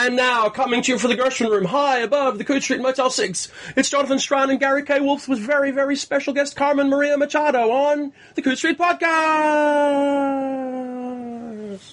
And now, coming to you from the Gershwin Room, high above the Coode Street Motel 6, it's Jonathan Strahan and Gary K. Wolfe with very, very special guest Carmen Maria Machado on the Coode Street Podcast.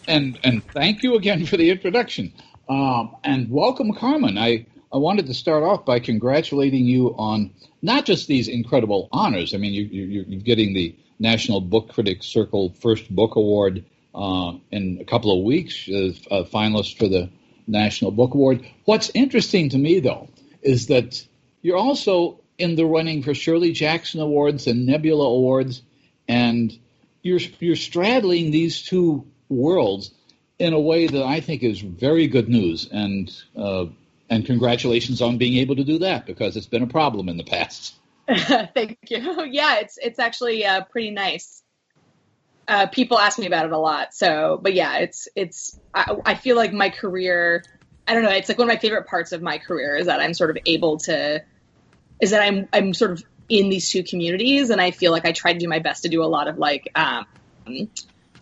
And and thank you again for the introduction. Um, and welcome, Carmen. I, I wanted to start off by congratulating you on not just these incredible honors. I mean, you, you, you're getting the National Book Critics Circle First Book Award uh, in a couple of weeks as a finalist for the National Book Award. What's interesting to me, though, is that you're also in the running for Shirley Jackson Awards and Nebula Awards, and you're you're straddling these two worlds in a way that I think is very good news. And uh, and congratulations on being able to do that because it's been a problem in the past. Thank you. Yeah, it's it's actually uh, pretty nice. Uh, people ask me about it a lot. So, but yeah, it's it's. I, I, feel like my career. I don't know. It's like one of my favorite parts of my career is that I'm sort of able to. Is that I'm I'm sort of in these two communities, and I feel like I try to do my best to do a lot of like, um,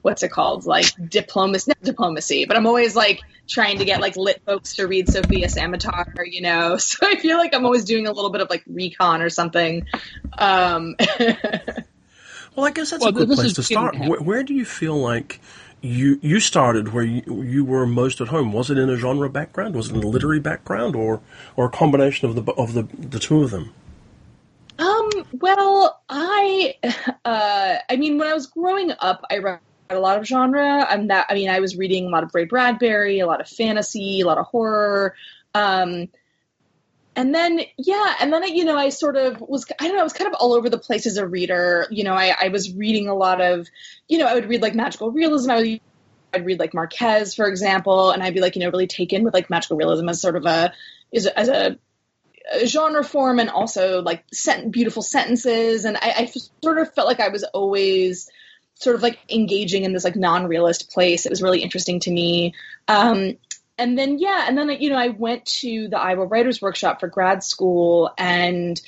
what's it called, like diplomacy, not diplomacy, but I'm always like trying to get like lit folks to read Sofia Samatar, you know. So I feel like I'm always doing a little bit of like recon or something. Um, Well, I guess that's well, a good place to start. Where, where, do you feel like you you started where you, you were most at home? Was it in a genre background? Was it in a literary background, or or a combination of the of the the two of them? Um. Well, I, uh, I mean, when I was growing up, I read a lot of genre. I'm that. I mean, I was reading a lot of Ray Bradbury, a lot of fantasy, a lot of horror. Um, and then yeah and then you know i sort of was i don't know i was kind of all over the place as a reader you know i, I was reading a lot of you know i would read like magical realism i would I'd read like Marquez, for example, and I'd be like, you know, really taken with like magical realism as sort of a is as a, a genre form, and also like sent, beautiful sentences. And I, I, sort of felt like I was always sort of like engaging in this like non-realist place. It was really interesting to me. Um, and then yeah, and then you know I went to the Iowa Writers Workshop for grad school, and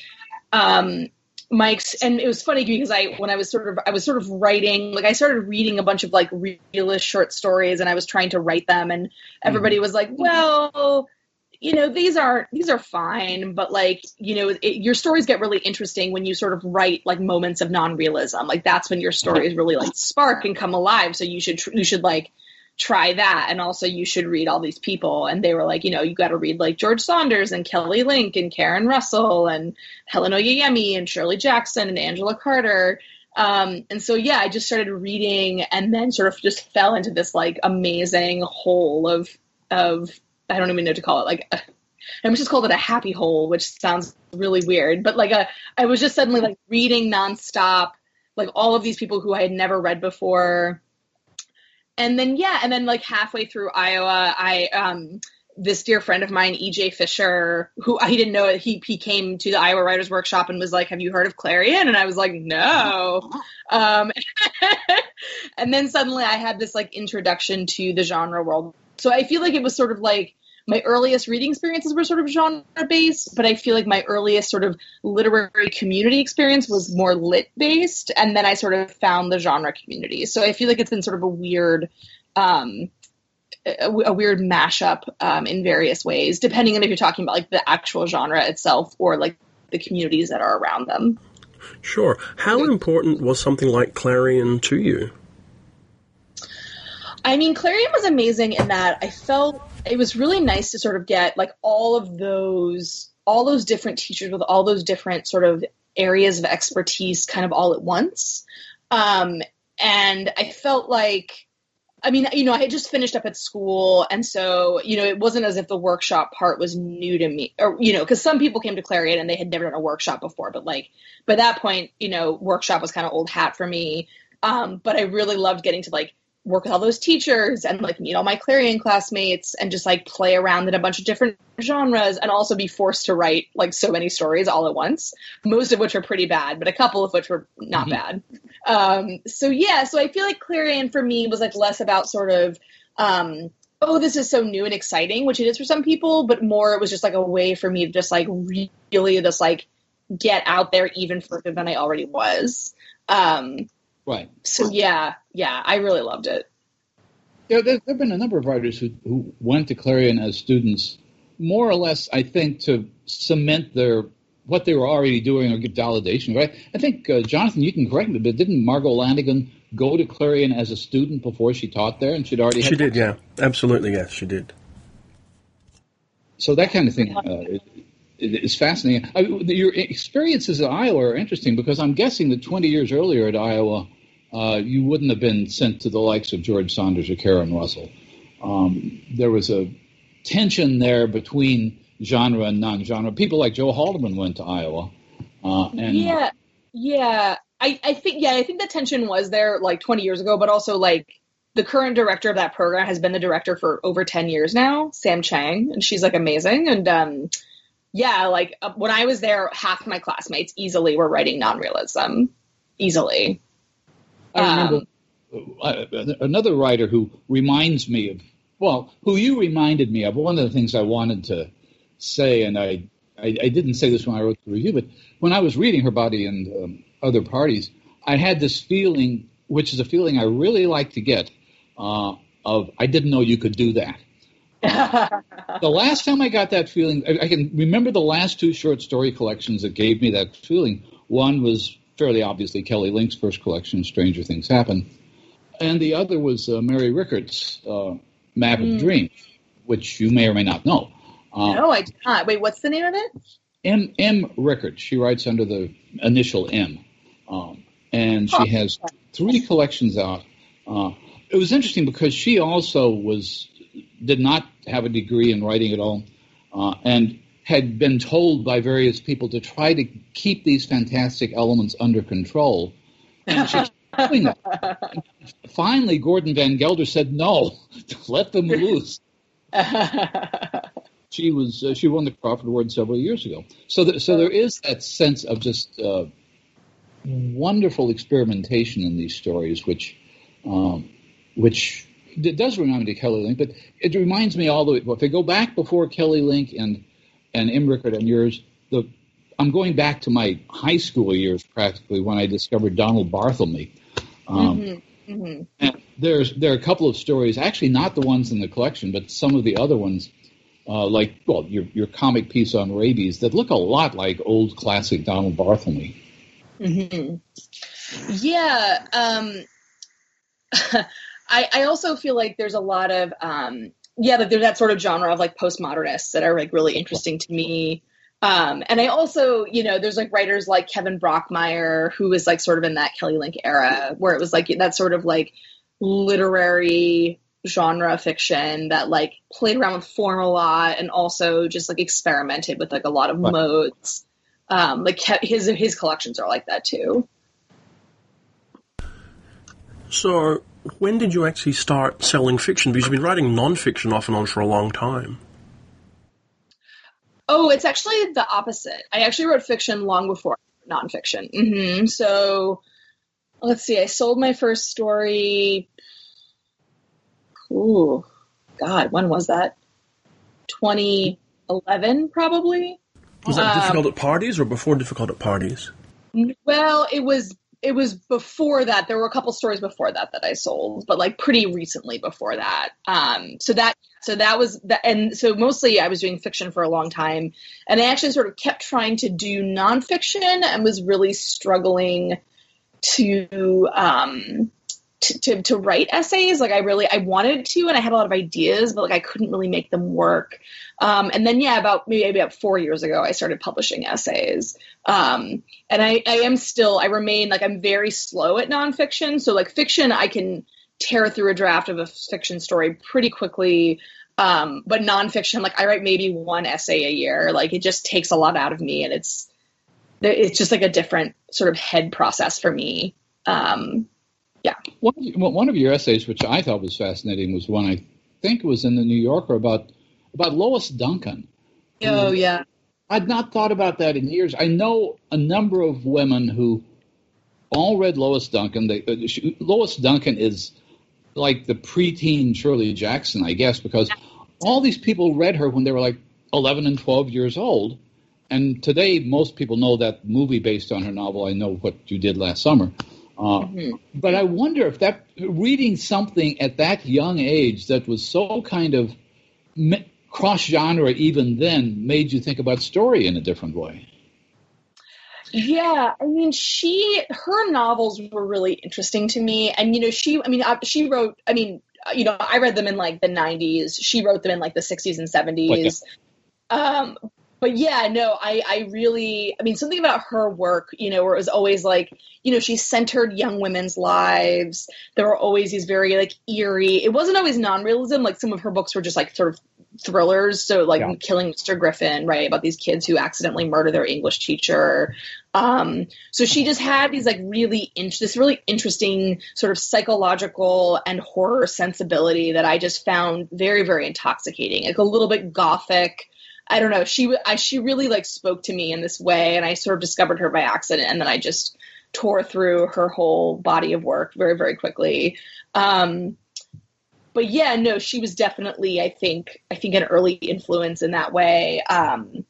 um, Mike's, and it was funny because I when I was sort of I was sort of writing like I started reading a bunch of like realist short stories, and I was trying to write them, and everybody mm-hmm. was like, well. You know these are these are fine, but like you know, it, your stories get really interesting when you sort of write like moments of non-realism. Like that's when your stories really like spark and come alive. So you should you should like try that. And also you should read all these people. And they were like you know you got to read like george saunders and kelly link and karen russell and helen oyeyemi and shirley jackson and angela carter. Um, and so yeah i just started reading and then sort of just fell into this like amazing hole of of i don't even know what to call it like i just called it a happy hole which sounds really weird but like a i was just suddenly like reading nonstop like all of these people who i had never read before and then yeah, and then like halfway through Iowa, I um this dear friend of mine, EJ Fisher, who I didn't know he he came to the Iowa Writers Workshop and was like, "Have you heard of Clarion?" And I was like, "No." Um, and then suddenly I had this like introduction to the genre world. So I feel like it was sort of like my earliest reading experiences were sort of genre based, but I feel like my earliest sort of literary community experience was more lit based, and then I sort of found the genre community. So I feel like it's been sort of a weird, um, a, a weird mashup um, in various ways, depending on if you're talking about like the actual genre itself or like the communities that are around them. Sure. How important was something like Clarion to you? I mean, Clarion was amazing in that I felt it was really nice to sort of get like all of those all those different teachers with all those different sort of areas of expertise kind of all at once. Um, and I felt like, I mean, you know, I had just finished up at school. And so, you know, it wasn't as if the workshop part was new to me or, you know, because some people came to Clarion and they had never done a workshop before. But like by that point, you know, workshop was kind of old hat for me. Um, but I really loved getting to like work with all those teachers and like meet all my Clarion classmates and just like play around in a bunch of different genres and also be forced to write like so many stories all at once, most of which were pretty bad, but a couple of which were not mm-hmm. bad. Um, so yeah, so I feel like Clarion for me was like less about sort of, um, oh, this is so new and exciting, which it is for some people, but more it was just like a way for me to just like really just like get out there even further than I already was. Um, Right. So yeah, yeah, I really loved it. Yeah, there, there have been a number of writers who, who went to Clarion as students, more or less, I think, to cement their what they were already doing or give validation. Right? I think uh, Jonathan, you can correct me, but didn't Margo Lanagan go to Clarion as a student before she taught there, and she'd already she did, yeah, absolutely, yes, she did. So that kind of thing uh, is fascinating. I, your experiences at Iowa are interesting because I'm guessing that 20 years earlier at Iowa, uh, you wouldn't have been sent to the likes of George Saunders or Karen Russell. Um, there was a tension there between genre and non-genre. People like Joe Haldeman went to Iowa, uh, and yeah, yeah. I, I think yeah, I think the tension was there like 20 years ago, but also like the current director of that program has been the director for over 10 years now, Sam Chang, and she's like amazing. And um, yeah, like uh, when I was there, half my classmates easily were writing non-realism, easily. I remember um, uh, another writer who reminds me of well, who you reminded me of. One of the things I wanted to say, and I I, I didn't say this when I wrote the review, but when I was reading her body and um, other parties, I had this feeling, which is a feeling I really like to get, uh, of I didn't know you could do that. The last time I got that feeling, I, I, can remember the last two short story collections that gave me that feeling. One was fairly obviously Kelly Link's first collection, Stranger Things Happen, and the other was uh, Mary Rickert's uh, Map mm. of hmm. Dreams, which you may or may not know. Uh, no, I do not. Wait, what's the name of it? M. M. Rickert. She writes under the initial M, um, and she has three collections out. Uh, it was interesting because she also was did not have a degree in writing at all, uh, and had been told by various people to try to keep these fantastic elements under control. And she's doing that. Finally, Gordon Van Gelder said, "No, let them loose." she was uh, she won the Crawford Award several years ago. So, the, so there is that sense of just uh, wonderful experimentation in these stories, which um, which it does remind me of Kelly Link, but it reminds me all the way. Well, If I go back before Kelly Link and and M. Rickert and yours, the I'm going back to my high school years practically when I discovered Donald Barthelme. Um, mm-hmm, mm-hmm. And there's there are a couple of stories, actually not the ones in the collection, but some of the other ones, uh, like well your your comic piece on rabies that look a lot like old classic Donald Barthelme. Mm-hmm. Yeah. Um, I, I also feel like there's a lot of um, yeah, there's that sort of genre of like postmodernists that are like really interesting to me. Um, and I also, you know, there's like writers like Kevin Brockmeier, who was like sort of in that Kelly Link era, where it was like that sort of like literary genre fiction that like played around with form a lot and also just like experimented with like a lot of modes. Um, like his his collections are like that too. So when did you actually start selling fiction? Because you've been writing nonfiction off and on for a long time. Oh, it's actually the opposite. I actually wrote fiction long before nonfiction. Mm-hmm. So let's see. I sold my first story. Ooh, God, when was that? 2011, probably. Was that um, difficult at parties or before difficult at parties? Well, it was it was before that. There were a couple stories before that that I sold, but like pretty recently before that. Um, so that so that was that, and so mostly I was doing fiction for a long time, and I actually sort of kept trying to do nonfiction and was really struggling to um, to, to, write essays. Like I really, I wanted to, and I had a lot of ideas, but like I couldn't really make them work. Um, and then yeah, about maybe about four years ago, I started publishing essays. Um, and I, I am still, I remain like I'm very slow at nonfiction. So like fiction, I can tear through a draft of a fiction story pretty quickly. Um, but nonfiction, like I write maybe one essay a year. Like it just takes a lot out of me, and it's it's just like a different sort of head process for me. Um, yeah. One, one of your essays, which I thought was fascinating, was one I think was in the New Yorker about about Lois Duncan. Oh yeah. I'd not thought about that in years. I know a number of women who all read Lois Duncan. They, uh, she, Lois Duncan is like the preteen Shirley Jackson, I guess, because all these people read her when they were like 11 and 12 years old. And today, most people know that movie based on her novel, I Know What You Did Last Summer. Uh, mm-hmm. But I wonder if that reading something at that young age that was so kind of cross genre even then made you think about story in a different way. Yeah, I mean, she her novels were really interesting to me, and you know, she I mean, she wrote. I mean, you know, I read them in like the '90s. She wrote them in like the '60s and '70s. Um, but yeah, no, I, I really, I mean, something about her work, you know, where it was always like, you know, she centered young women's lives. There were always these very like eerie. It wasn't always non-realism. Like some of her books were just like sort of thrillers. So like yeah. Killing Mr. Griffin, right, about these kids who accidentally murder their English teacher. Um, so she just had these like really in- this really interesting sort of psychological and horror sensibility that I just found very very intoxicating. Like a little bit gothic. I don't know. She I, she really like spoke to me in this way, and I sort of discovered her by accident, and then I just tore through her whole body of work very very quickly. Um, but yeah, no, she was definitely, I think, I think an early influence in that way. Um,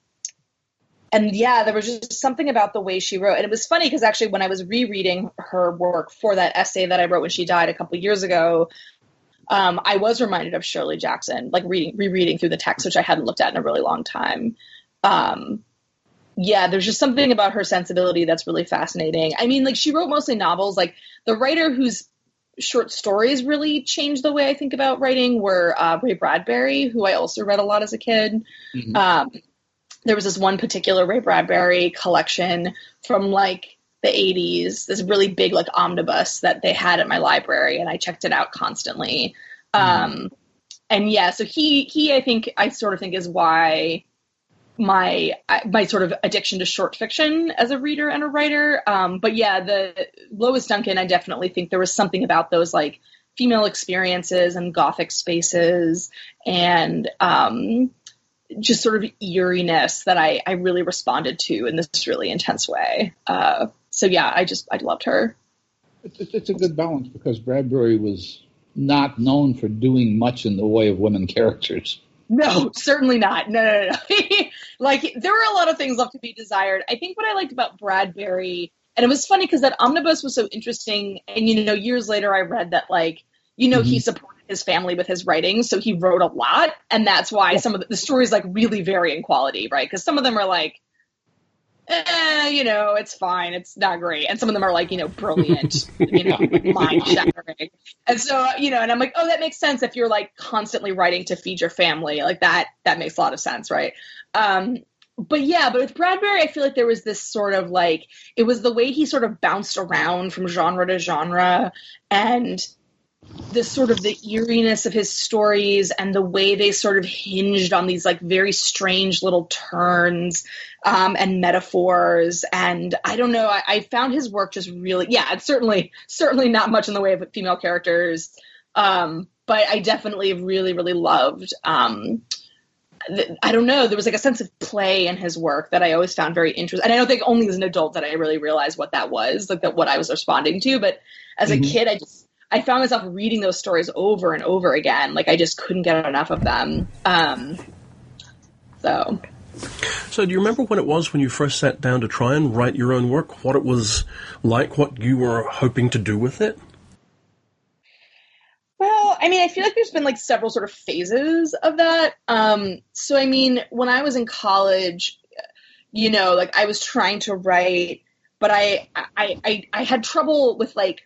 and yeah, there was just something about the way she wrote. And it was funny because actually, when I was rereading her work for that essay that I wrote when she died a couple years ago, um, I was reminded of Shirley Jackson, like reading, rereading through the text, which I hadn't looked at in a really long time. Um, yeah, there's just something about her sensibility that's really fascinating. I mean, like she wrote mostly novels. Like the writer whose short stories really changed the way I think about writing were uh, Ray Bradbury, who I also read a lot as a kid. Mm-hmm. Um, there was this one particular Ray Bradbury collection from like the 80s, this really big like omnibus that they had at my library, and I checked it out constantly. Mm-hmm. Um, and yeah, so he he I think I sort of think is why my my sort of addiction to short fiction as a reader and a writer. Um, but yeah, the Lois Duncan, I definitely think there was something about those like female experiences and gothic spaces and um, just sort of eeriness that I, I really responded to in this really intense way. Uh, so yeah, I just I loved her. It's, it's a good balance because Bradbury was not known for doing much in the way of women characters. No, certainly not. No, no, no. like there were a lot of things left to be desired. I think what I liked about Bradbury, and it was funny because that omnibus was so interesting. And you know, years later, I read that like you know mm-hmm. he supported his family with his writing, so he wrote a lot, and that's why yeah. some of the, the stories like really vary in quality, right? Because some of them are like eh, you know, it's fine. It's not great. And some of them are like, you know, brilliant, you know, mind shattering. And so, you know, and I'm like, oh, that makes sense if you're like constantly writing to feed your family. Like that, that makes a lot of sense, right? Um, but yeah, but with Bradbury, I feel like there was this sort of like, it was the way he sort of bounced around from genre to genre. And the sort of the eeriness of his stories and the way they sort of hinged on these like very strange little turns um, and metaphors and i don't know I, I, found his work just really yeah it's certainly certainly not much in the way of female characters um, but i definitely really really loved um, I don't know. There was like a sense of play in his work that I always found very interesting. And I don't think only as an adult that I really realized what that was, like that what I was responding to. But as mm-hmm. a kid, I just I found myself reading those stories over and over again. Like I just couldn't get enough of them. Um, so. So, do you remember when it was when you first sat down to try and write your own work? What it was like? What you were hoping to do with it? Well, I mean, I feel like there's been like several sort of phases of that. Um, so, I mean, when I was in college, you know, like I was trying to write, but I, I, I, I had trouble with like,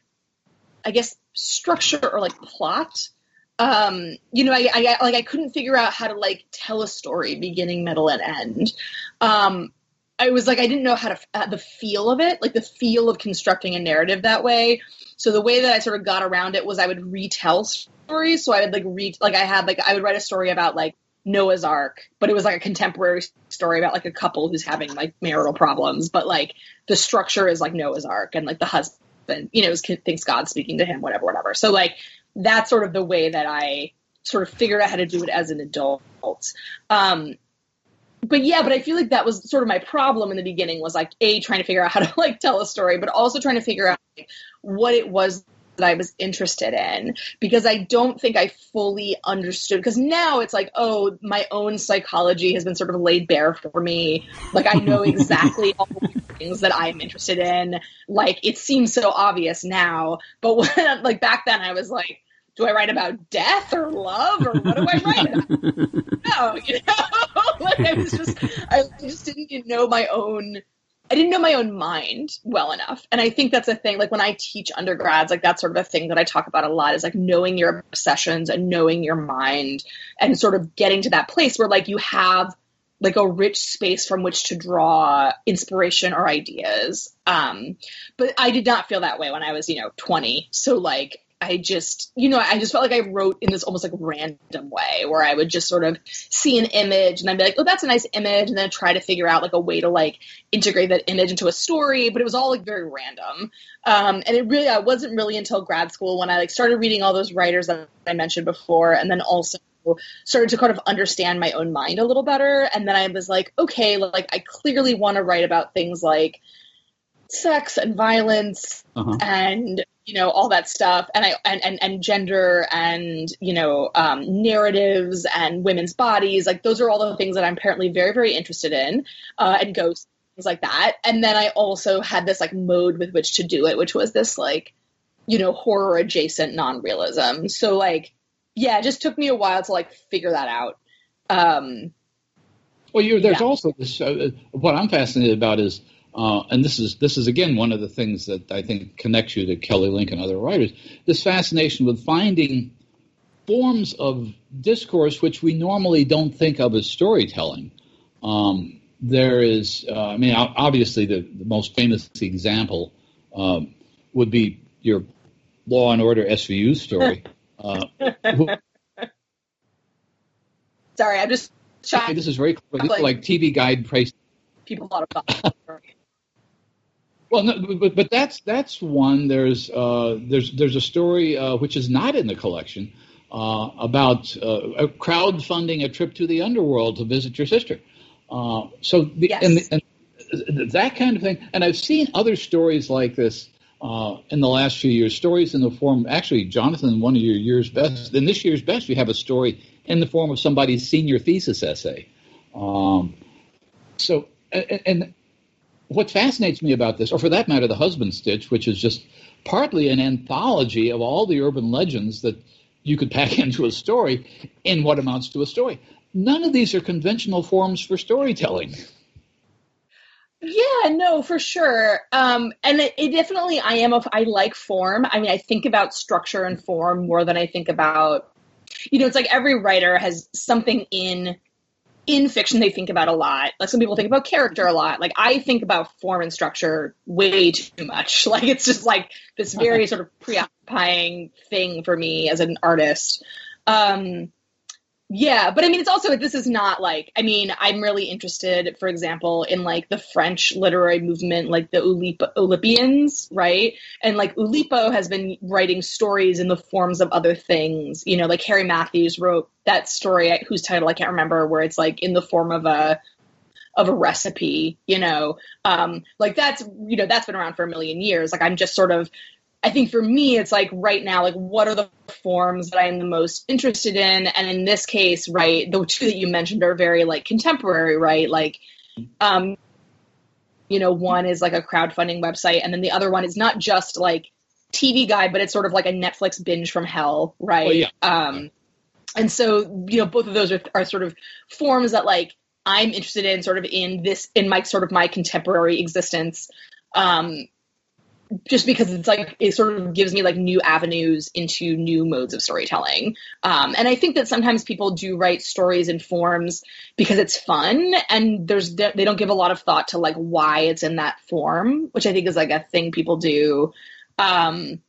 I guess structure or like plot. Um, you know, I, I like I couldn't figure out how to like tell a story beginning, middle, and end. Um, I was like I didn't know how to uh, the feel of it, like the feel of constructing a narrative that way. So the way that I sort of got around it was I would retell stories. So I would like read like I had like I would write a story about like Noah's Ark, but it was like a contemporary story about like a couple who's having like marital problems, but like the structure is like Noah's Ark and like the husband and you know thinks God's speaking to him, whatever, whatever. So like that's sort of the way that I sort of figured out how to do it as an adult. Um, but yeah, but I feel like that was sort of my problem in the beginning was like a trying to figure out how to like tell a story, but also trying to figure out like, what it was that I was interested in because I don't think I fully understood. Because now it's like, oh, my own psychology has been sort of laid bare for me. Like I know exactly all the things that I'm interested in. Like it seems so obvious now, but when like back then I was like, do I write about death or love or what do I write about? no, you know, like I was just I just didn't know my own I didn't know my own mind well enough. And I think that's a thing. Like when I teach undergrads, like that's sort of a thing that I talk about a lot is like knowing your obsessions and knowing your mind and sort of getting to that place where like you have like a rich space from which to draw inspiration or ideas. Um, but I did not feel that way when I was, you know, 20. So like I just, you know, I just felt like I wrote in this almost like random way where I would just sort of see an image and I'd be like, oh, that's a nice image. And then try to figure out like a way to like integrate that image into a story. But it was all like very random. Um, and it really, I wasn't really until grad school when I like started reading all those writers that I mentioned before. And then also started to kind of understand my own mind a little better. And then I was like, okay, like I clearly want to write about things like sex and violence uh-huh. and you know all that stuff and i and and, and gender and you know um, narratives and women's bodies like those are all the things that i'm apparently very very interested in uh, and ghosts things like that and then i also had this like mode with which to do it which was this like you know horror adjacent non-realism so like yeah it just took me a while to like figure that out um well you there's yeah. also this uh, what i'm fascinated about is uh, and this is this is again one of the things that I think connects you to Kelly Link and other writers. This fascination with finding forms of discourse which we normally don't think of as storytelling. Um, there is, uh, I mean, obviously the, the most famous example um, would be your Law and Order SVU story. uh, Sorry, I'm just shocked. This is very like, like TV Guide price. People thought about. Well, no, but but that's that's one. There's uh, there's there's a story uh, which is not in the collection uh, about uh, crowdfunding a trip to the underworld to visit your sister. Uh, so the, yes. and, and that kind of thing. And I've seen other stories like this uh, in the last few years. Stories in the form, actually, Jonathan, one of your year's best. In this year's best, you have a story in the form of somebody's senior thesis essay. Um, so and, and what fascinates me about this, or for that matter, the husband stitch, which is just partly an anthology of all the urban legends that you could pack into a story in what amounts to a story. None of these are conventional forms for storytelling. Yeah, no, for sure. Um, and it, it, definitely, I am a, I like form. I mean, I think about structure and form more than I think about, you know, it's like every writer has something in in fiction they think about a lot. Like some people think about character a lot. Like I think about form and structure way too much. Like it's just like this very sort of preoccupying thing for me as an artist. Um, yeah, but I mean, it's also this is not like I mean, I'm really interested, for example, in like the French literary movement, like the Oulipians, right? And like Oulipo has been writing stories in the forms of other things. You know, like Harry Mathews wrote that story, whose title I can't remember, where it's like in the form of a of a recipe. You know, um, like that's you know that's been around for a million years. Like I'm just sort of I think for me, it's like right now, like what are the forms that I'm the most interested in? And in this case, right, the two that you mentioned are very like contemporary, right? Like, um, you know, one is like a crowdfunding website, and then the other one is not just like TV guide, but it's sort of like a Netflix binge from hell, right? Oh, yeah. Um, and so, you know, both of those are, are sort of forms that like I'm interested in, sort of in this in my sort of my contemporary existence. Um, just because it's like it sort of gives me like new avenues into new modes of storytelling. Um, and i think that sometimes people do write stories in forms because it's fun and there's they don't give a lot of thought to like why it's in that form which i think is like a thing people do. Um,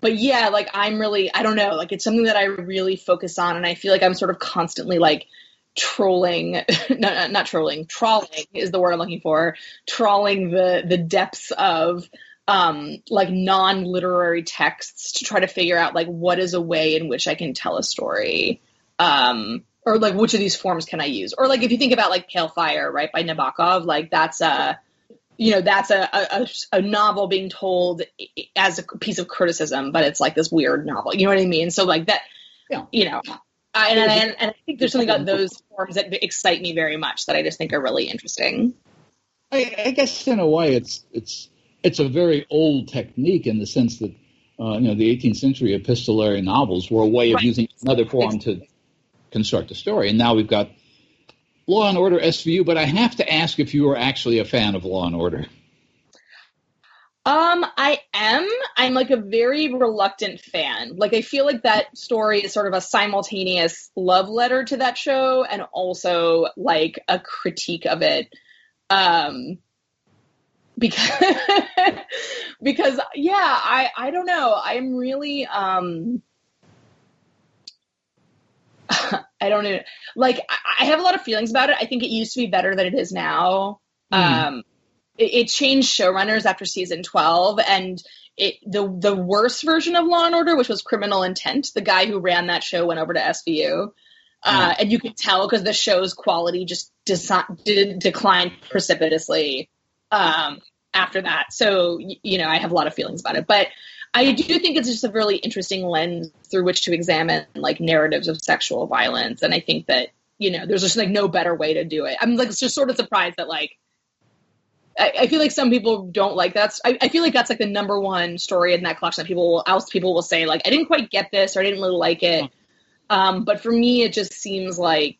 but yeah like i'm really i don't know like it's something that i really focus on and i feel like i'm sort of constantly like trolling not, not trolling trawling is the word i'm looking for trawling the the depths of um, like non literary texts to try to figure out like what is a way in which I can tell a story. Um, or like which of these forms can I use? Or like if you think about like Pale Fire, right, by Nabokov, like that's a you know that's a, a, a novel being told as a piece of criticism, but it's like this weird novel. You know what I mean? So like that, yeah. you know, I, and, and, and I think there's something about those forms that excite me very much that I just think are really interesting. I, I, guess in a way, it's it's it's a very old technique in the sense that uh, you know the 18th century epistolary novels were a way of right. using another form to construct a story, and now we've got Law and Order SVU. But I have to ask if you are actually a fan of Law and Order. Um, I am. I'm like a very reluctant fan. Like I feel like that story is sort of a simultaneous love letter to that show and also like a critique of it. Um because because yeah, I I don't know. I'm really um I don't know. Like I have a lot of feelings about it. I think it used to be better than it is now. Mm. Um it, it changed showrunners after season 12 and it the the worst version of Law and Order, which was Criminal Intent, the guy who ran that show went over to SVU, uh, and you could tell because the show's quality just did, declined precipitously um, after that. So you know, I have a lot of feelings about it, but I do think it's just a really interesting lens through which to examine like narratives of sexual violence, and I think that you know, there's just like no better way to do it. I'm like just sort of surprised that like I, I, feel like some people don't like that. I, I, feel like that's like the number one story in that collection that people will, else people will say like, I didn't quite get this or I didn't really like it. Um, but for me, it just seems like,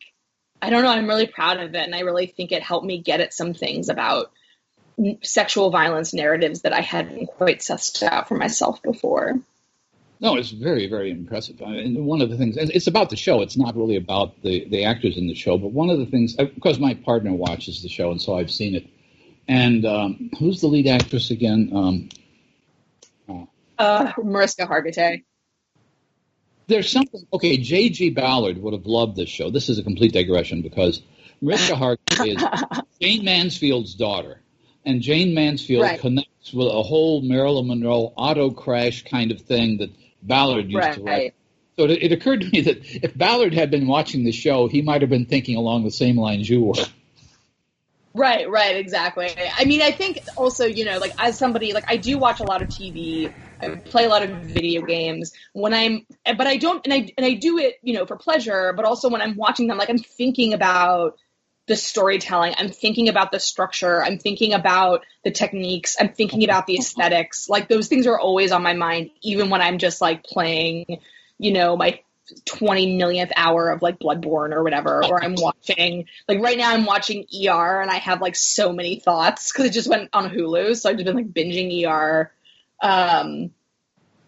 I don't know, I'm really proud of it. And I really think it helped me get at some things about sexual violence narratives that I hadn't quite sussed out for myself before. No, it's very, very impressive. I mean, one of the things, it's about the show. It's not really about the, the actors in the show, but one of the things, because my partner watches the show, and so I've seen it and um, who's the lead actress again? Um, uh, uh, Mariska Hargitay. There's something. Okay, J.G. Ballard would have loved this show. This is a complete digression because Mariska Hargitay is Jayne Mansfield's daughter, and Jayne Mansfield right. connects with a whole Marilyn Monroe auto crash kind of thing that Ballard used right. to write. So it, it occurred to me that if Ballard had been watching the show, he might have been thinking along the same lines you were. Right, right, exactly. I mean, I think also, you know, like as somebody, like I do watch a lot of TV, I play a lot of video games when I'm, but I don't, and I, and I do it, you know, for pleasure, but also when I'm watching them, like I'm thinking about the storytelling, I'm thinking about the structure, I'm thinking about the techniques, I'm thinking about the aesthetics. Like those things are always on my mind, even when I'm just like playing, you know, my 20 millionth hour of like Bloodborne or whatever, or I'm watching like right now I'm watching ER and I have like so many thoughts because it just went on Hulu, so I've just been like binging ER, um,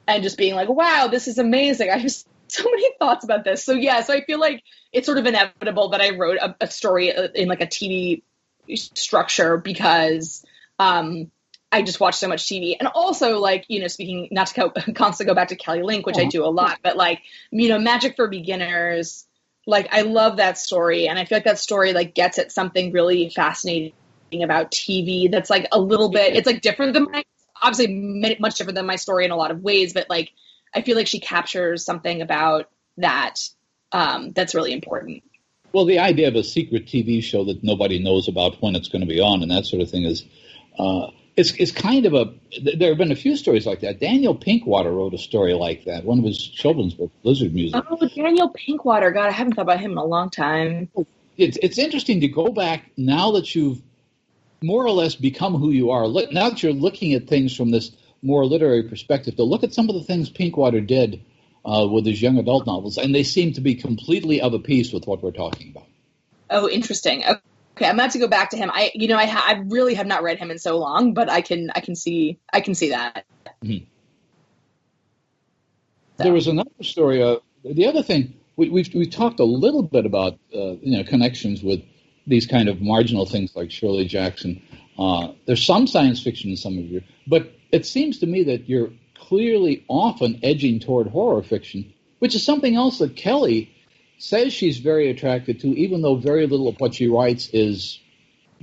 and just being like, wow, this is amazing. I have so many thoughts about this. So yeah, so I feel like it's sort of inevitable that I wrote a, a story in like a TV structure because um I just watch so much TV. And also, like, you know, speaking, not to go, constantly go back to Kelly Link, which I do a lot, but like, you know, Magic for Beginners, like, I love that story. And I feel like that story, like, gets at something really fascinating about TV that's like a little bit, it's like different than my, obviously much different than my story in a lot of ways, but like, I feel like she captures something about that um, that's really important. Well, the idea of a secret TV show that nobody knows about when it's going to be on and that sort of thing is, uh, it's it's kind of a. There have been a few stories like that. Daniel Pinkwater wrote a story like that. One of his children's books, Lizard Music. Oh, Daniel Pinkwater. God, I haven't thought about him in a long time. It's it's interesting to go back now that you've more or less become who you are. Now that you're looking at things from this more literary perspective, to look at some of the things Pinkwater did uh, with his young adult novels, and they seem to be completely of a piece with what we're talking about. Oh, interesting. Okay. I'm about to go back to him. I, you know, I, ha- I really have not read him in so long, but I can, I can see, I can see that. Mm-hmm. So. There was another story. Uh, the other thing we, we've we talked a little bit about, uh, you know, connections with these kind of marginal things like Shirley Jackson. Uh, there's some science fiction in some of your, but it seems to me that you're clearly often edging toward horror fiction, which is something else that Kelly says she's very attracted to, even though very little of what she writes is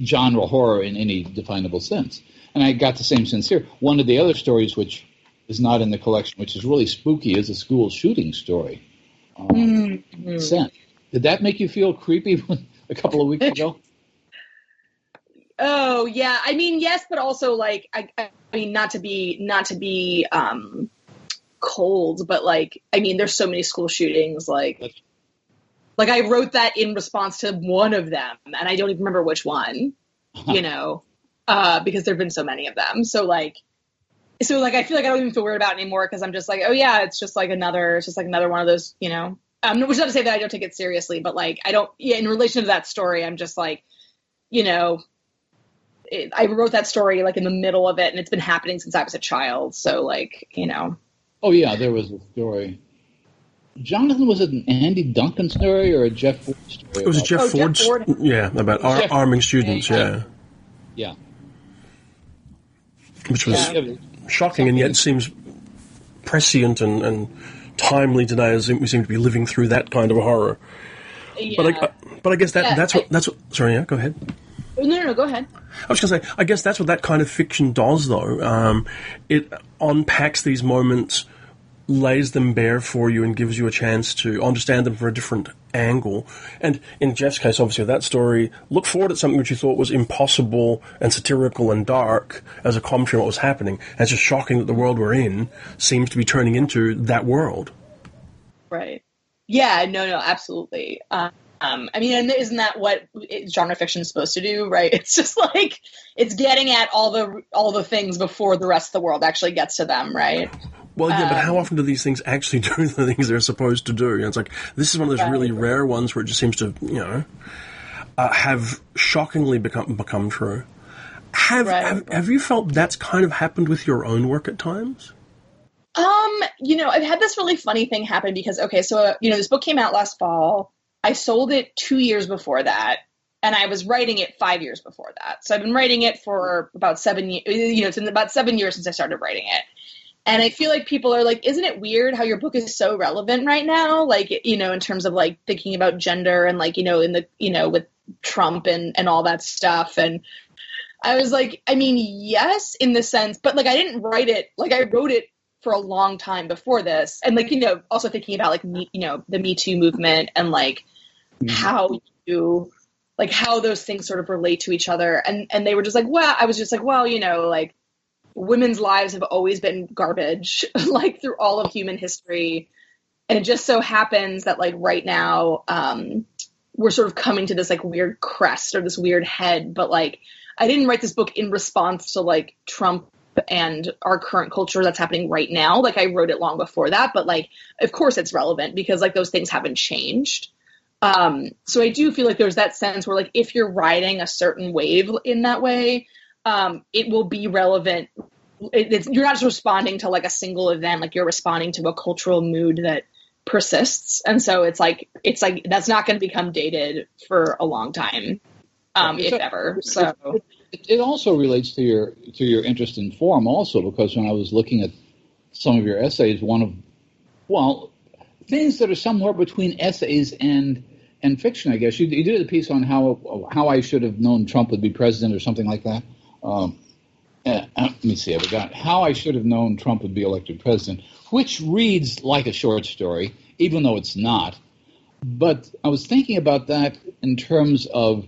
genre horror in any definable sense. And I got the same sense here. One of the other stories, which is not in the collection, which is really spooky, is a school shooting story. Um, mm-hmm. Did that make you feel creepy a couple of weeks ago? Oh yeah, I mean yes, but also like I, I mean not to be not to be um, cold, but like I mean there's so many school shootings like. That's- like I wrote that in response to one of them, and I don't even remember which one. You know. uh, because there've been so many of them. So like, so like I feel like I don't even feel weird about it anymore because I'm just like, oh yeah, it's just like another, it's just like another one of those, you know. Um, which is not to say that I don't take it seriously, but like I don't. Yeah, in relation to that story, I'm just like, you know, it, I wrote that story like in the middle of it, and it's been happening since I was a child. So like, you know. Oh yeah, there was a story. Jonathan, was it an Andy Duncan story or a Jeff Ford story? It was a Jeff, oh, Ford, Jeff Ford. yeah, about ar- arming students, yeah, Yeah. which was Yeah. shocking and yet seems prescient and, and timely today as we seem to be living through that kind of horror. Yeah. But I, but I guess that Yeah, that's what I- that's what. Sorry, yeah, go ahead. No, no, no, go ahead. I was going to say, I guess that's what that kind of fiction does, though. Um, it unpacks these moments, lays them bare for you, and gives you a chance to understand them from a different angle. And in Jeff's case, obviously, with that story, look forward at something which you thought was impossible and satirical and dark as a commentary on what was happening. And it's just shocking that the world we're in seems to be turning into that world. Right. Yeah. No. No. Absolutely. Um, um, I mean, and isn't that what genre fiction is supposed to do? Right. It's just like it's getting at all the all the things before the rest of the world actually gets to them. Right. Well, yeah, but Um, how often do these things actually do the things they're supposed to do? You know, it's like this is one of those really rare ones where it just seems to, you know, uh, have shockingly become become true. Have, Right. have have you felt that's kind of happened with your own work at times? Um, you know, I've had this really funny thing happen because okay, so uh, you know, this book came out last fall. I sold it two years before that, and I was writing it five years before that. So I've been writing it for about seven years. You know, it's been about seven years since I started writing it. And I feel like people are like, isn't it weird how your book is so relevant right now? Like, you know, in terms of like thinking about gender and like, you know, in the, you know, with Trump and, and all that stuff. And I was like, I mean, yes, in the sense, but like I didn't write it, like I wrote it for a long time before this. And like, you know, also thinking about like, me, you know, the Me Too movement and like how you, like how those things sort of relate to each other. And, and they were just like, well, I was just like, well, you know, like, women's lives have always been garbage like through all of human history. And it just so happens that like right now um we're sort of coming to this like weird crest or this weird head. But like i didn't write this book in response to like trump and our current culture that's happening right now. Like i wrote it long before that. But like of course it's relevant because like those things haven't changed um so i do feel like there's that sense where like if you're riding a certain wave in that way um, it will be relevant. It, it's, you're not just responding to like a single event, like you're responding to a cultural mood that persists, and so it's like it's like that's not going to become dated for a long time, um, if ever. So It, it also relates to your to your interest in form, also because when I was looking at some of your essays, one of well things that are somewhere between essays and and fiction, I guess. You, you did a piece on how how I should have known Trump would be president or something like that. Um, uh, let me see. I forgot how I should have known Trump would be elected president, which reads like a short story, even though it's not. But I was thinking about that in terms of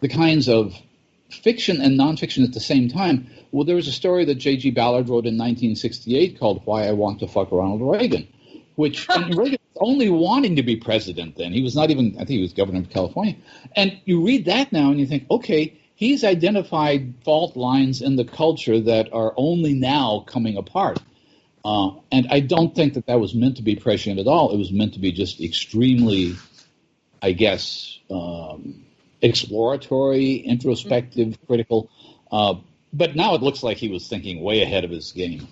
the kinds of fiction and nonfiction at the same time. Well, there was a story that J.G. Ballard wrote in 1968 called "Why I Want to Fuck Ronald Reagan," which Reagan only wanting to be president then. He was not even. I think he was governor of California. And you read that now and you think, okay, he's identified fault lines in the culture that are only now coming apart. Uh, and I don't think that that was meant to be prescient at all. It was meant to be just extremely, I guess, um, exploratory, introspective, critical. Uh, but now it looks like he was thinking way ahead of his game.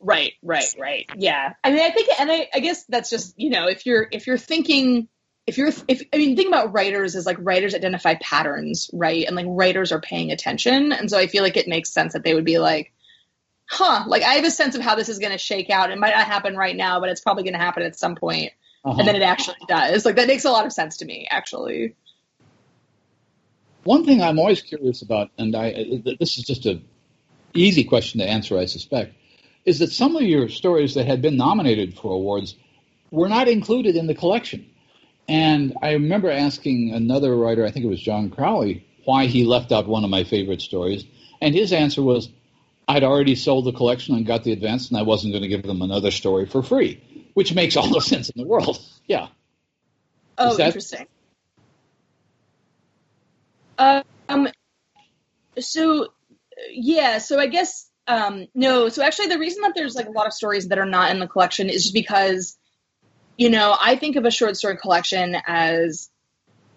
Right, right, right. Yeah. I mean, I think, and I, I guess that's just, you know, if you're, if you're thinking, if you're, if, I mean, think about writers as like writers identify patterns, right? And like writers are paying attention. And so I feel like it makes sense that they would be like, huh, like I have a sense of how this is going to shake out. It might not happen right now, but it's probably going to happen at some point. Uh-huh. And then it actually does. Like that makes a lot of sense to me, actually. One thing I'm always curious about, and I this is just a easy question to answer, I suspect, is that some of your stories that had been nominated for awards were not included in the collection. And I remember asking another writer, I think it was John Crowley, why he left out one of my favorite stories, and his answer was, I'd already sold the collection and got the advance, and I wasn't going to give them another story for free, which makes all the sense in the world. Yeah. Oh, that- interesting. Um, so yeah, so I guess um, no. So actually, the reason that there's like a lot of stories that are not in the collection is just because, you know, I think of a short story collection as,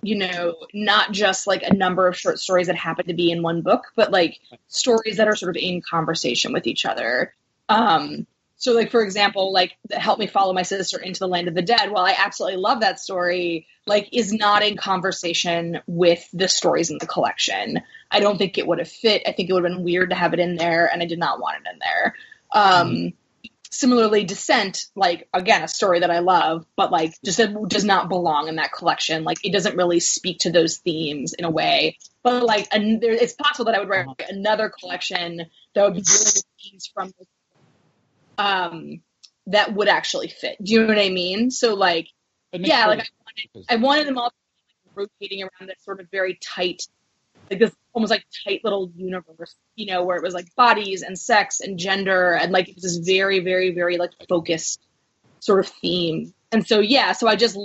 you know, not just like a number of short stories that happen to be in one book, but like stories that are sort of in conversation with each other. Um, so, like for example, like "Help Me Follow My Sister into the Land of the Dead." While I absolutely love that story, like is not in conversation with the stories in the collection. I don't think it would have fit. I think it would have been weird to have it in there, and I did not want it in there. Um, mm-hmm. Similarly, Descent, like again, a story that I love, but like just does not belong in that collection. Like it doesn't really speak to those themes in a way. But like, and there, it's possible that I would write uh-huh. another collection that would be dealing with themes from um, that would actually fit. Do you know what I mean? So like, yeah, like I wanted, I wanted them all like rotating around this sort of very tight, like this almost like tight little universe, you know, where it was like bodies and sex and gender and like it was this very, very, very like focused sort of theme. And so yeah, so I just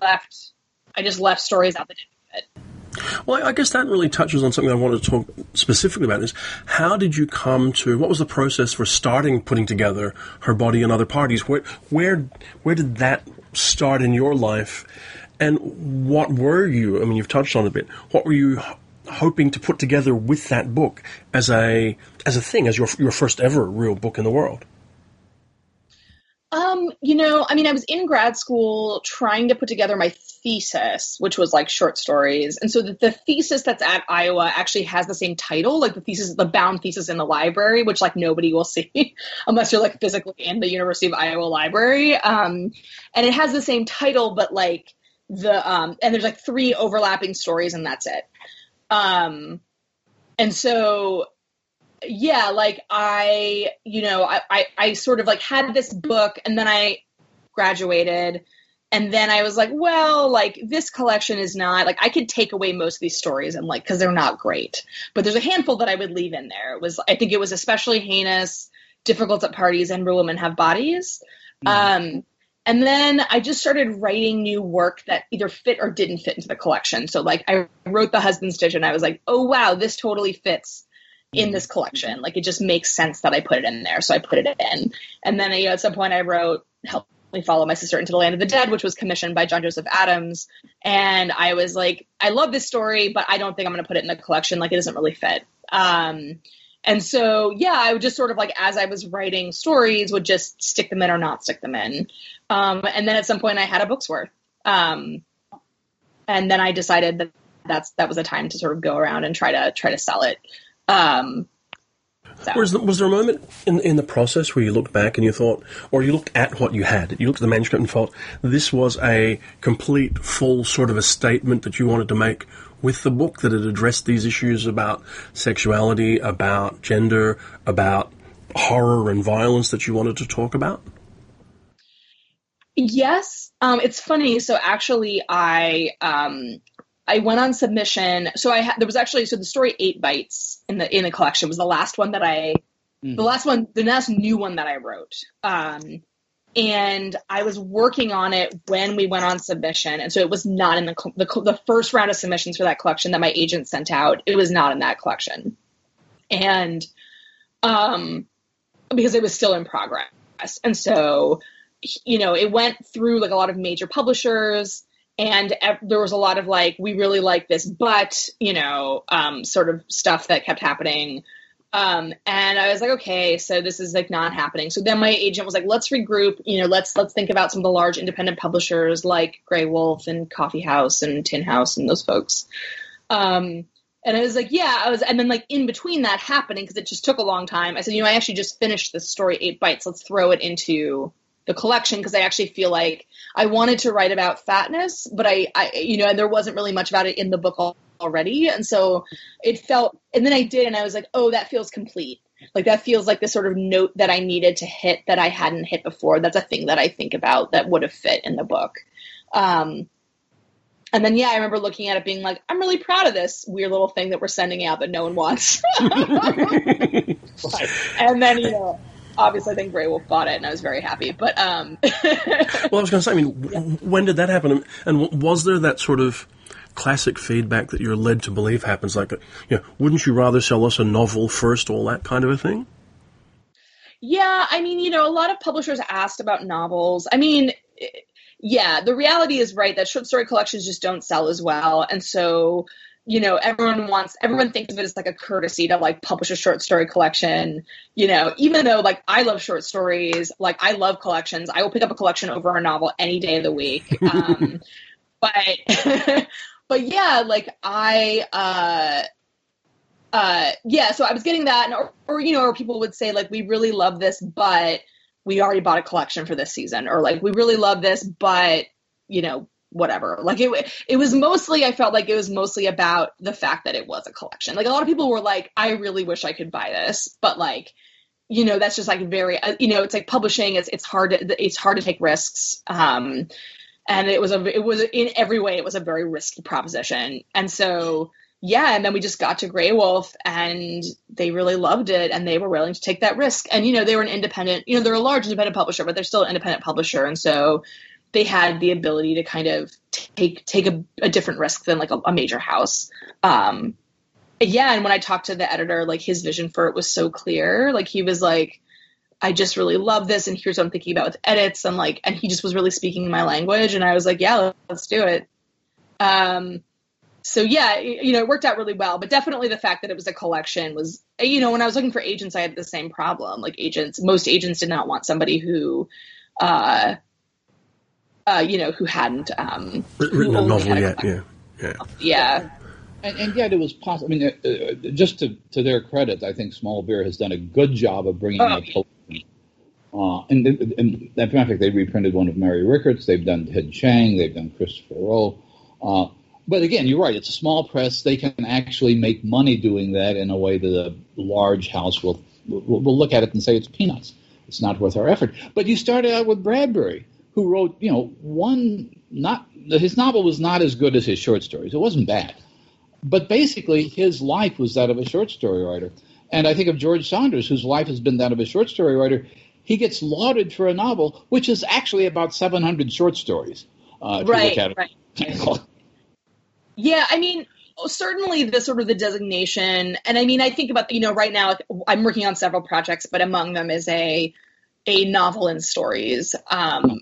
left, I just left stories out that didn't. Well, I guess that really touches on something I wanted to talk specifically about is how did you come to, what was the process for starting putting together Her Body and Other Parties? Where, where, where did that start in your life? And what were you, I mean, you've touched on it a bit, what were you hoping to put together with that book as a, as a thing, as your, your first ever real book in the world? Um, you know, I mean, I was in grad school trying to put together my thesis, which was like short stories. And so the, the, thesis that's at Iowa actually has the same title, like the thesis, the bound thesis in the library, which like nobody will see unless you're like physically in the University of Iowa library. Um, and it has the same title, but like the, um, and there's like three overlapping stories and that's it. Um, and so yeah, like I, you know, I, I, I sort of like had this book and then I graduated and then I was like, well, like this collection is not like I could take away most of these stories and like because they're not great, but there's a handful that I would leave in there. It was I think it was especially heinous, difficult at parties, and real women have bodies. Mm. Um, and then I just started writing new work that either fit or didn't fit into the collection. So like I wrote the husband stitch, and I was like, oh wow, this totally fits in this collection. Like it just makes sense that I put it in there, so I put it in. And then you know, at some point I wrote help Me follow my sister into the land of the dead which was commissioned by john joseph adams. And i was like i love this story but i don't think i'm going to put it in the collection. Like it doesn't really fit. Um, and so yeah i would just sort of like as i was writing stories would just stick them in or not stick them in. Um, and then at some point i had a book's worth. Um, and then i decided that that's that was a time to sort of go around and try to try to sell it um, so. Was, there, was there a moment in, in the process where you looked back and you thought, or you looked at what you had, you looked at the manuscript and thought, this was a complete, full sort of a statement that you wanted to make with the book, that it addressed these issues about sexuality, about gender, about horror and violence that you wanted to talk about? Yes. Um, it's funny. So actually, I um, I went on submission. So I had there was actually so the story Eight Bites in the in the collection was the last one that I mm. the last one the last new one that I wrote. Um, and I was working on it when we went on submission, and so it was not in the, the the first round of submissions for that collection that my agent sent out. It was not in that collection, and um, because it was still in progress, and so you know it went through like a lot of major publishers and there was a lot of like we really like this but you know um, sort of stuff that kept happening. Um, and i was like okay so this is like not happening. So then my agent was like let's regroup you know let's let's think about some of the large independent publishers like Graywolf and coffee house and tin house and those folks. Um, and i was like yeah i was and then like in between that happening because it just took a long time i said you know i actually just finished this story eight bites let's throw it into the collection because I actually feel like I wanted to write about fatness, but I, I, you know, and there wasn't really much about it in the book already, and so it felt. And then I did, and I was like, oh, that feels complete. Like that feels like the sort of note that I needed to hit that I hadn't hit before. That's a thing that I think about that would have fit in the book. Um, and then yeah, I remember looking at it being like, I'm really proud of this weird little thing that we're sending out that no one wants. and then you know obviously I think Graywolf bought it, and I was very happy. But um, well, I was going to say, I mean, yeah. when did that happen? And was there that sort of classic feedback that you're led to believe happens, like, you know, wouldn't you rather sell us a novel first, all that kind of a thing? Yeah, I mean, you know, a lot of publishers asked about novels. I mean, yeah, the reality is right that short story collections just don't sell as well, and so you know everyone wants everyone thinks of it as like a courtesy to like publish a short story collection you know even though like i love short stories like i love collections. I will pick up a collection over a novel any day of the week. Um, but but yeah like i uh uh yeah so i was getting that and, or, or you know or people would say like we really love this but we already bought a collection for this season or like we really love this but you know whatever. Like it, it was mostly, I felt like it was mostly about the fact that it was a collection. Like a lot of people were like, I really wish I could buy this, but like, you know, that's just like very, uh, you know, it's like publishing. It's it's hard to it's hard to take risks. Um, and it was a it was in every way it was a very risky proposition. And so yeah, and then we just got to Graywolf and they really loved it and they were willing to take that risk. And you know, they were an independent, you know, they're a large independent publisher, but they're still an independent publisher. And so they had the ability to kind of take take a, a different risk than like a, a major house. Um, yeah, and when I talked to the editor, like his vision for it was so clear. Like he was like, I just really love this, and here's what I'm thinking about with edits, and like, and he just was really speaking my language, and I was like, yeah, let's do it. Um, so yeah, you know, it worked out really well, but definitely the fact that it was a collection was, you know, when I was looking for agents, I had the same problem. Like agents, most agents did not want somebody who, uh, uh, you know, who hadn't um, written a novel yet. Yeah, yeah, yeah. And, and, yet it was possible. I mean, uh, uh, just to, to their credit, I think Small Beer has done a good job of bringing oh. up. Uh, and, and, and as a matter of fact, they reprinted one of Mary Rickert's. They've done Ted Chiang. They've done Christopher Rowe. Uh, but again, you're right. It's a small press. They can actually make money doing that in a way that a large house will will, will look at it and say it's peanuts. It's not worth our effort. But you started out with Bradbury who wrote, you know, one not his novel was not as good as his short stories. It wasn't bad, but basically his life was that of a short story writer. And I think of George Saunders, whose life has been that of a short story writer. He gets lauded for a novel, which is actually about 700 short stories. Uh, right, right. yeah, I mean, certainly the sort of the designation, and I mean, I think about you know right now I'm working on several projects, but among them is a a novel and stories. Um,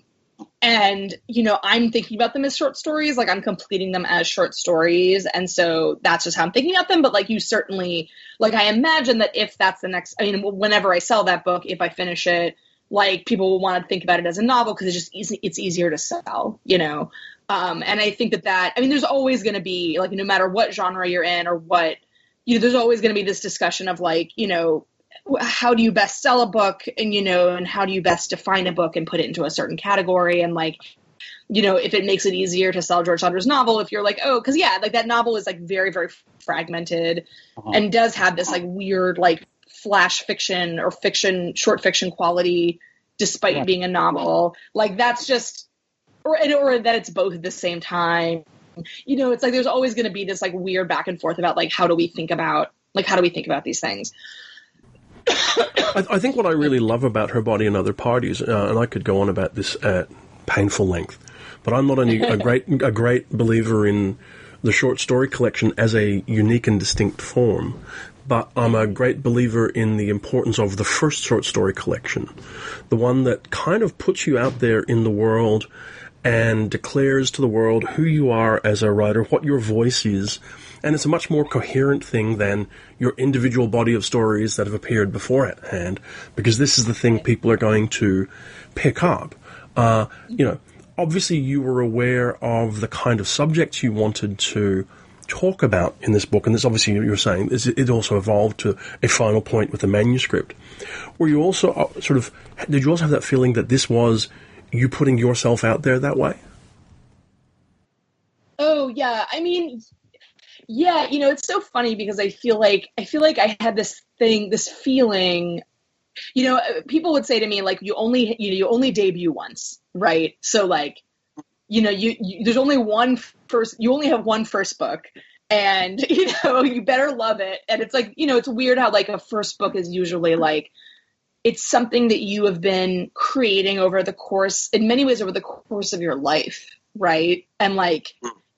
and you know i'm thinking about them as short stories like i'm completing them as short stories. And so that's just how i'm thinking about them. But like you certainly like i imagine that if that's the next i mean whenever i sell that book if i finish it like people will want to think about it as a novel because it's just easy it's easier to sell you know? Um, and i think that that i mean there's always going to be like no matter what genre you're in or what you know there's always going to be this discussion of like you know how do you best sell a book and you know and how do you best define a book and put it into a certain category and like you know if it makes it easier to sell george saunders novel if you're like oh because yeah like that novel is like very very fragmented uh-huh. and does have this like weird like flash fiction or fiction short fiction quality despite yeah. being a novel like that's just or or that it's both at the same time you know it's like there's always going to be this like weird back and forth about like how do we think about like how do we think about these things I, I, think what I really love about her body and other parties, uh, and I could go on about this at painful length, but I'm not only a great a great believer in the short story collection as a unique and distinct form, but I'm a great believer in the importance of the first short story collection, the one that kind of puts you out there in the world and declares to the world who you are as a writer, what your voice is, and it's a much more coherent thing than your individual body of stories that have appeared beforehand, because this is the thing people are going to pick up. Uh, you know, obviously you were aware of the kind of subjects you wanted to talk about in this book, and this obviously you're saying it also evolved to a final point with the manuscript. Were you also uh, sort of did you also have that feeling that this was you putting yourself out there that way? Oh yeah, I mean, yeah, you know, it's so funny because I feel like I feel like I had this thing, this feeling. You know, people would say to me like, "You only you know, you only debut once, right?" So like, you know, you, you there's only one first. You only have one first book, and you know, you better love it. And it's like, you know, it's weird how like a first book is usually like it's something that you have been creating over the course in many ways over the course of your life right and like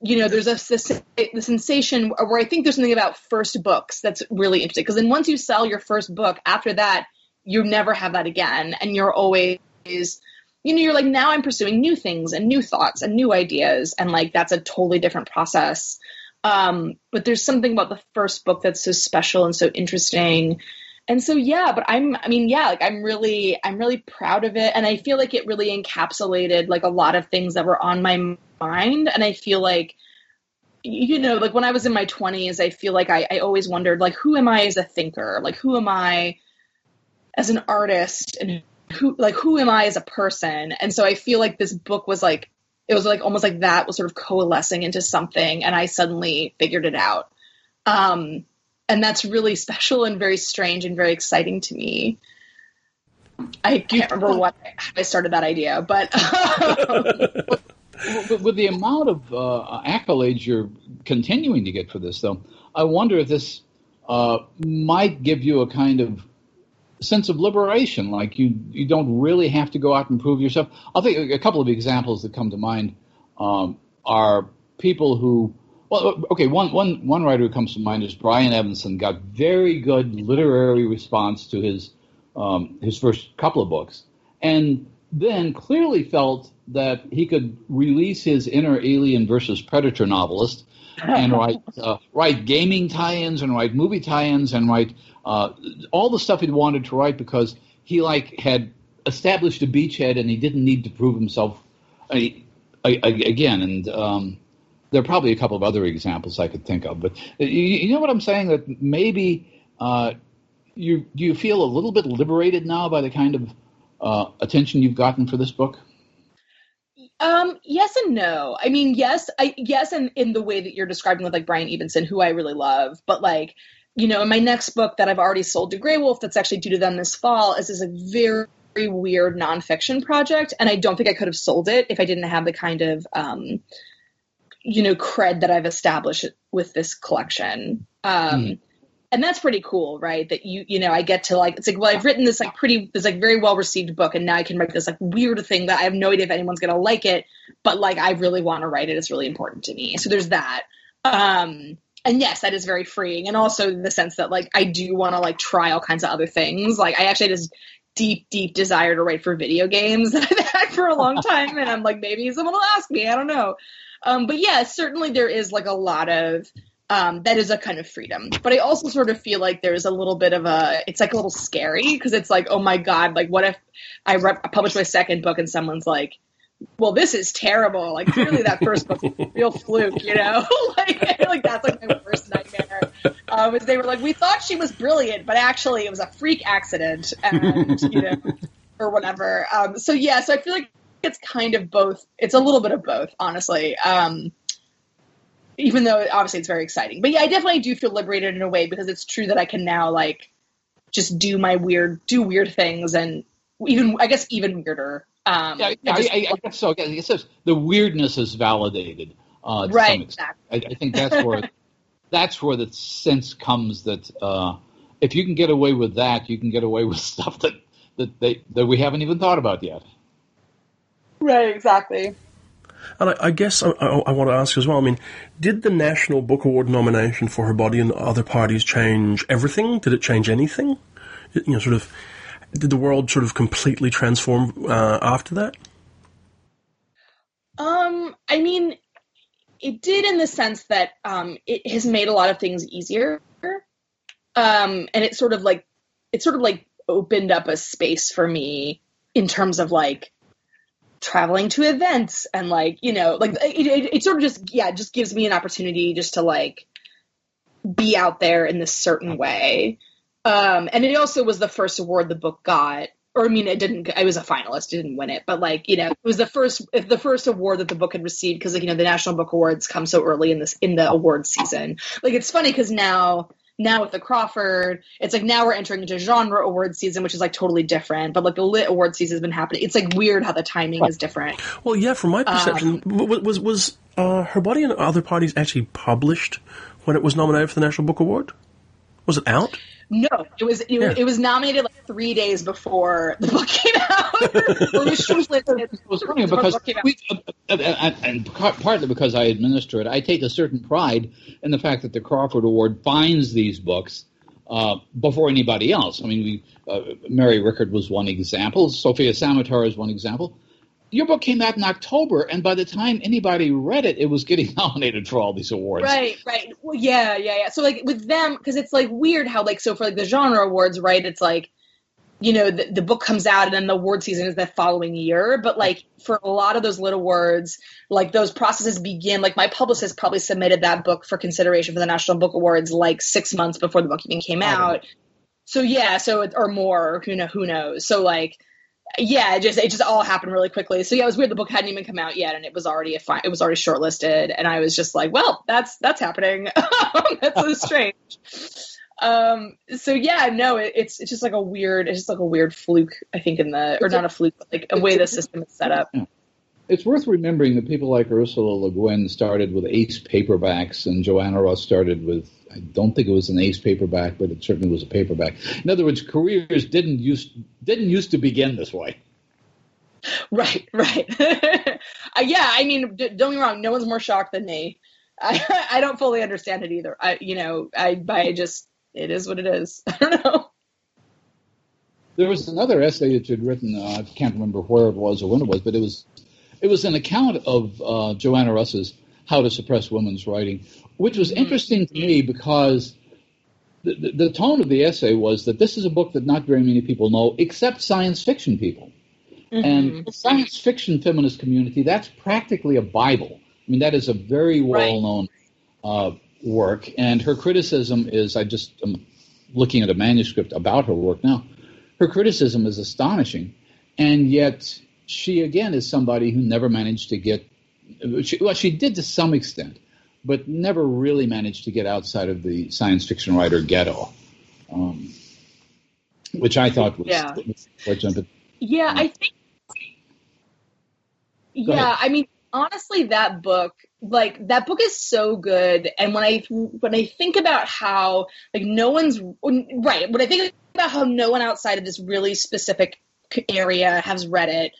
you know, there's a the sensation where I think there's something about first books that's really interesting because then once you sell your first book, after that, you never have that again, and you're always, you know, you're like now I'm pursuing new things and new thoughts and new ideas, and like that's a totally different process. Um, but there's something about the first book that's so special and so interesting. And so yeah, but I'm I mean, yeah, like I'm really I'm really proud of it and I feel like it really encapsulated like a lot of things that were on my mind and I feel like you know, like when I was in my 20s, I feel like I, I always wondered, like, who am I as a thinker? Like, who am I as an artist? And who, like, who am I as a person? And so I feel like this book was like it was like almost like that was sort of coalescing into something and i suddenly figured it out um, and that's really special and very strange and very exciting to me i can't remember what i started that idea but with the amount of uh, accolades you're continuing to get for this though i wonder if this uh, might give you a kind of sense of liberation. Like you, you don't really have to go out and prove yourself. I'll think a couple of examples that come to mind um, are people who. Well, okay, one, one, one writer who comes to mind is Brian Evenson. Got very good literary response to his um, his first couple of books, and then clearly felt that he could release his inner alien versus predator novelist and write uh, write gaming tie-ins and write movie tie-ins and write uh, all the stuff he wanted to write because he like had established a beachhead and he didn't need to prove himself uh, again. And um, there are probably a couple of other examples I could think of, but you, you know what I'm saying? That maybe uh, you you feel a little bit liberated now by the kind of uh, attention you've gotten for this book? Um, yes and no. I mean, yes, I yes, and in the way that you're describing with like Brian Evenson, who I really love, but like you know, in my next book that I've already sold to Graywolf, that's actually due to them this fall, is this a very, very weird nonfiction project, and I don't think I could have sold it if I didn't have the kind of, um, you know, cred that I've established with this collection. Um, mm. And that's pretty cool, right? That you, you know, I get to like, it's like, well, I've written this like pretty, this like very well received book, and now I can write this like weird thing that I have no idea if anyone's gonna like it, but like I really want to write it. It's really important to me. So there's that. Um, and yes, that is very freeing. And also the sense that like I do want to like try all kinds of other things. Like I actually had this deep, deep desire to write for video games that I've had for a long time. and I'm like, maybe someone will ask me. I don't know. Um, but yeah, certainly there is like a lot of um, that is a kind of freedom. But I also sort of feel like there's a little bit of a, it's like a little scary because it's like, oh my God, like what if I, re- I publish my second book and someone's like, well, this is terrible. Like clearly that first book was a real fluke, you know? like, like that's like my worst nightmare. Um, is they were like, we thought she was brilliant, but actually it was a freak accident, and you know, or whatever. Um, so yeah, so I feel like it's kind of both. It's a little bit of both, honestly. Um, even though obviously it's very exciting, but yeah, I definitely do feel liberated in a way because it's true that I can now like just do my weird, do weird things, and even I guess even weirder um, yeah, I, just, I, I, guess so. It says the weirdness is validated. Uh, right. Exactly. I, I, think that's where that's where the sense comes that uh, if you can get away with that, you can get away with stuff that that they that we haven't even thought about yet. Right. Exactly. And I, I guess I, I, want to ask as well. I mean, did the National Book Award nomination for Her Body and Other Parties change everything? Did it change anything? You know, sort of did the world sort of completely transform uh, after that? Um, I mean, it did in the sense that um, it has made a lot of things easier, um, and it sort of like it sort of like opened up a space for me in terms of like traveling to events and like you know like it, it, it sort of just yeah just gives me an opportunity just to like be out there in this certain way um, and it also was the first award the book got. Or I mean, it didn't. I was a finalist, didn't win it, but like you know, it was the first the first award that the book had received because like you know the National Book Awards come so early in this in the award season. Like it's funny because now now with the Crawford, it's like now we're entering into genre award season, which is like totally different. But like the lit award season has been happening. It's like weird how the timing is different. Well, yeah, from my perception, um, was was, was uh, her body and other parties actually published when it was nominated for the National Book Award? Was it out? No, it was it, yeah. it, was nominated like three days before the book came out. it was funny because we, and partly because I administer it, I take a certain pride in the fact that the Crawford Award finds these books uh, before anybody else. I mean, we, uh, Mary Rickert was one example. Sofia Samatar is one example your book came out in October, and by the time anybody read it, it was getting nominated for all these awards. Right, right. Well, yeah, yeah, yeah. So like with them, because it's like weird how like so for like the genre awards, right? It's like you know the, the book comes out and then the award season is the following year but like for a lot of those little words like those processes begin like my publicist probably submitted that book for consideration for the national book awards like six months before the book even came out so yeah so or more who know who knows so like yeah, it just it just all happened really quickly. So yeah, it was weird. The book hadn't even come out yet, and it was already a fi- it was already shortlisted, and I was just like, well, that's that's happening. that's so strange. Um. So yeah, no, it, it's it's just like a weird it's just like a weird fluke. I think in the or not a fluke, but like a way the system is set up. It's worth remembering that people like Ursula Le Guin started with ace paperbacks, and Joanna Russ started with I don't think it was an ace paperback, but it certainly was a paperback. In other words, careers didn't used didn't used to begin this way. Right, right. uh, yeah, I mean, d- don't get me wrong. No one's more shocked than me. I, I don't fully understand it either. I, you know, I, I just, it is what it is. I don't know. There was another essay that you'd written. Uh, I can't remember where it was or when it was, but it was, it was an account of uh, Joanna Russ's "How to Suppress Women's Writing," which was interesting to me because the, the, the, tone of the essay was that this is a book that not very many people know, except science fiction people. Mm-hmm. And the science fiction feminist community, that's practically a Bible. I mean, that is a very well known right. uh, work. And her criticism is I just am looking at a manuscript about her work now. Her criticism is astonishing. And yet, she again is somebody who never managed to get, she, well, she did to some extent but never really managed to get outside of the science fiction writer ghetto, um, which I thought was, yeah. yeah, I think. Yeah, I mean, honestly, that book, like that book is so good, and when I when I think about how like no one's right, when I think about how no one outside of this really specific area has read it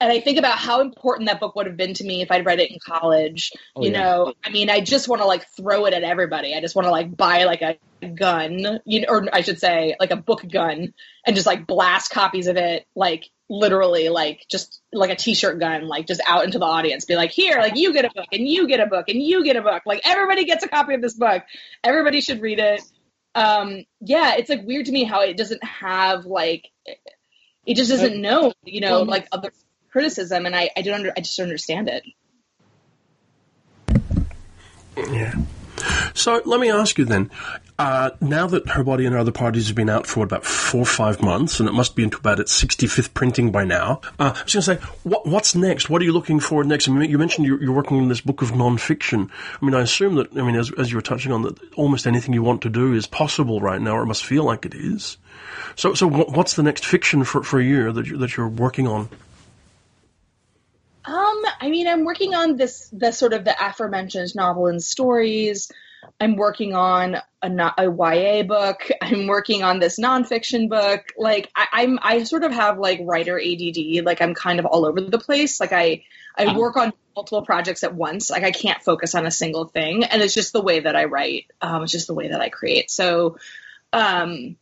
and I think about how important that book would have been to me if I'd read it in college. Oh, you yeah. know, I mean, I just want to like throw it at everybody. I just want to like buy like a gun, you know, or I should say like a book gun and just like blast copies of it, like literally like just like a t-shirt gun, like just out into the audience, be like, here, like you get a book and you get a book and you get a book. Like everybody gets a copy of this book. Everybody should read it. Um, yeah, it's like weird to me how it doesn't have like, it just doesn't know, you know, like other criticism, and I, I don't under, I just don't understand it. Yeah. So let me ask you then. Uh, now that her body and her other parties have been out for about four or five months, and it must be into about its 65th printing by now, uh, I was going to say, what, what's next? What are you looking for next? I mean, you mentioned you're, you're, working on this book of nonfiction. I mean, I assume that, I mean, as, as you were touching on, that almost anything you want to do is possible right now, or it must feel like it is. So, so what's the next fiction for, for you that, you, that you're working on? Um, I mean, I'm working on this, the sort of the aforementioned novel and stories. I'm working on a, a YA book. I'm working on this nonfiction book. Like I, am I sort of have like writer ADD. Like I'm kind of all over the place. Like I, I work on multiple projects at once. Like I can't focus on a single thing, and it's just the way that I write. Um, it's just the way that I create. So, um,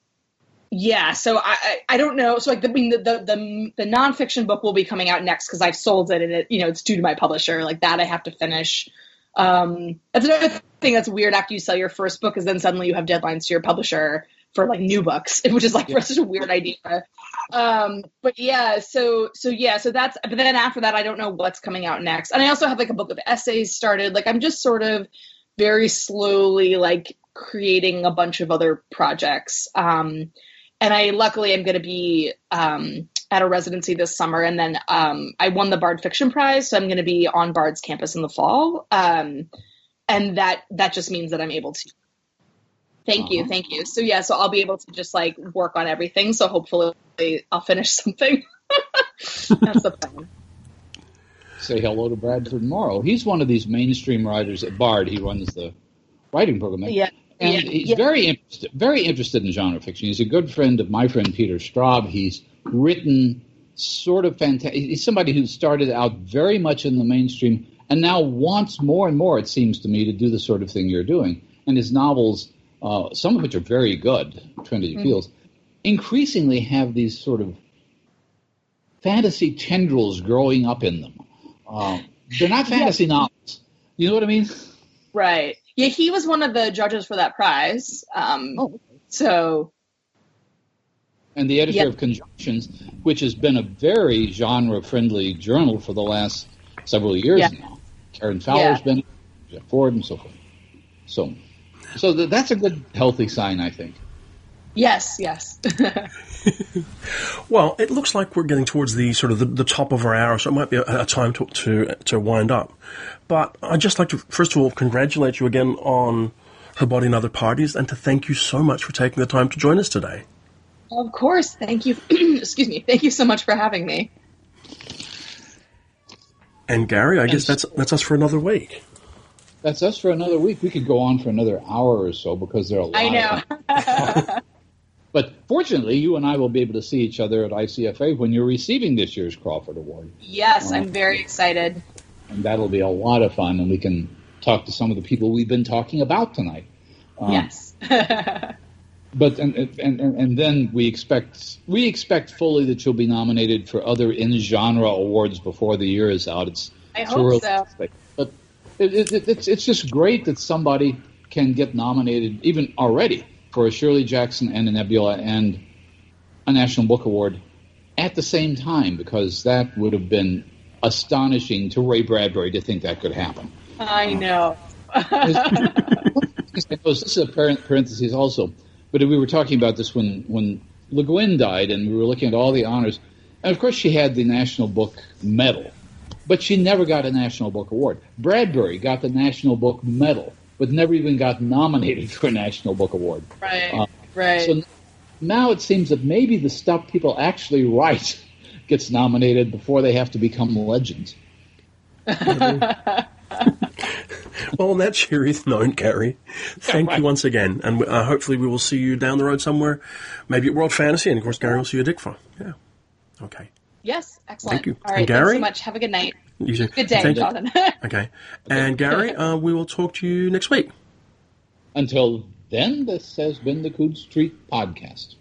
yeah, so I, I don't know. So like the, I mean, the, the the the nonfiction book will be coming out next because I've sold it and it you know it's due to my publisher. Like that I have to finish. Um, that's another thing that's weird after you sell your first book is then suddenly you have deadlines to your publisher for like new books, which is like yeah. such a weird idea. Um, but yeah, so so yeah, so that's but then after that I don't know what's coming out next. And I also have like a book of essays started. Like I'm just sort of very slowly like creating a bunch of other projects. Um, and I luckily am going to be um, at a residency this summer, and then um, I won the Bard Fiction Prize, so I'm going to be on Bard's campus in the fall, um, and that that just means that I'm able to. Thank you, uh-huh. thank you. So yeah, so I'll be able to just like work on everything. So hopefully I'll finish something. That's the plan. Say hello to Bradford Morrow. He's one of these mainstream writers at Bard. He runs the writing program. Yeah. And yeah. he's yeah. very interested, very interested in genre fiction. He's a good friend of my friend Peter Straub. He's written sort of fantastic. He's somebody who started out very much in the mainstream and now wants more and more, it seems to me, to do the sort of thing you're doing. And his novels, uh, some of which are very good, Trinity mm-hmm. Fields, increasingly have these sort of fantasy tendrils growing up in them. Uh, they're not fantasy yeah. novels. You know what I mean? Right. Yeah, he was one of the judges for that prize. Um, oh. So. And the editor yep. of Conjunctions, which has been a very genre friendly journal for the last several years yeah. now. Karen Fowler's yeah. been, Jeff Ford, and so forth. So, so th- that's a good, healthy sign, I think. Yes, yes. well, it looks like we're getting towards the sort of the, the top of our hour, so it might be a, a, time to, to to wind up. But I'd just like to first of all congratulate you again on her body and other parties, and to thank you so much for taking the time to join us today. Of course, thank you. excuse me. Thank you so much for having me. And Gary, I and guess that's that's us for another week. That's us for another week. We could go on for another hour or so because there are a lot. I know. but fortunately, you and I will be able to see each other at ICFA when you're receiving this year's Crawford Award. Yes, uh, I'm very excited. And that'll be a lot of fun, and we can talk to some of the people we've been talking about tonight. Um, yes. but and, and and then we expect we expect fully that you'll be nominated for other in genre awards before the year is out. It's I hope so. But it, it, it's it's just great that somebody can get nominated even already for a Shirley Jackson and a Nebula and a National Book Award at the same time because that would have been astonishing to Ray Bradbury to think that could happen. I um, know. this is a parenthesis also but we were talking about this when when Le Guin died, and we were looking at all the honors. And of course, she had the National Book Medal, but she never got a National Book Award. Bradbury got the National Book Medal, but never even got nominated for a National Book Award. Right. Uh, right. So now it seems that maybe the stuff people actually write gets nominated before they have to become legends. well, on that cheery note, Gary, thank right. you once again, and uh, hopefully we will see you down the road somewhere, maybe at World Fantasy, and of course, Gary will see you at DICFA. Yeah. Okay. Yes, excellent. Thank you. All right, and Gary, thanks so much. Have a good night. You too. Good day, thank Jonathan. okay. And Gary, uh, we will talk to you next week. Until then, this has been the Coode Street Podcast.